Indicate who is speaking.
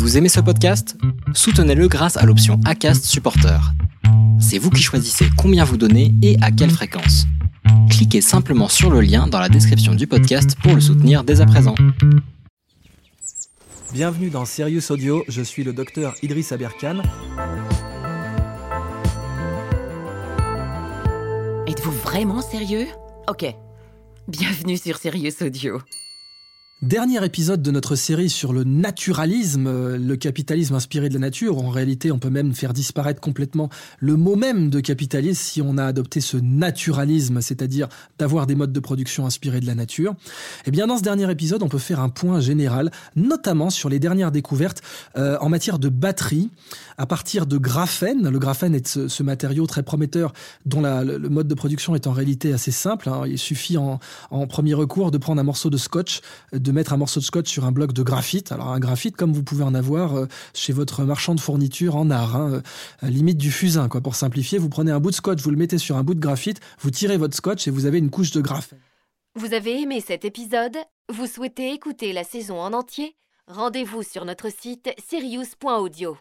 Speaker 1: Vous aimez ce podcast? Soutenez-le grâce à l'option ACAST Supporter. C'est vous qui choisissez combien vous donnez et à quelle fréquence. Cliquez simplement sur le lien dans la description du podcast pour le soutenir dès à présent.
Speaker 2: Bienvenue dans Serious Audio, je suis le docteur Idriss Aberkan.
Speaker 3: Êtes-vous vraiment sérieux? Ok. Bienvenue sur Serious Audio.
Speaker 2: Dernier épisode de notre série sur le naturalisme, euh, le capitalisme inspiré de la nature. En réalité, on peut même faire disparaître complètement le mot même de capitalisme si on a adopté ce naturalisme, c'est-à-dire d'avoir des modes de production inspirés de la nature. Eh bien, dans ce dernier épisode, on peut faire un point général, notamment sur les dernières découvertes euh, en matière de batterie à partir de graphène. Le graphène est ce, matériau très prometteur dont le, mode de production est en réalité assez simple. Hein. Il suffit en, en premier recours de prendre un morceau de scotch, de de mettre un morceau de scotch sur un bloc de graphite. Alors un graphite comme vous pouvez en avoir euh, chez votre marchand de fourniture en art, hein, euh, limite du fusain quoi. Pour simplifier, vous prenez un bout de scotch, vous le mettez sur un bout de graphite, vous tirez votre scotch et vous avez une couche de graphène.
Speaker 4: Vous avez aimé cet épisode? Vous souhaitez écouter la saison en entier? Rendez-vous sur notre site sirius.audio.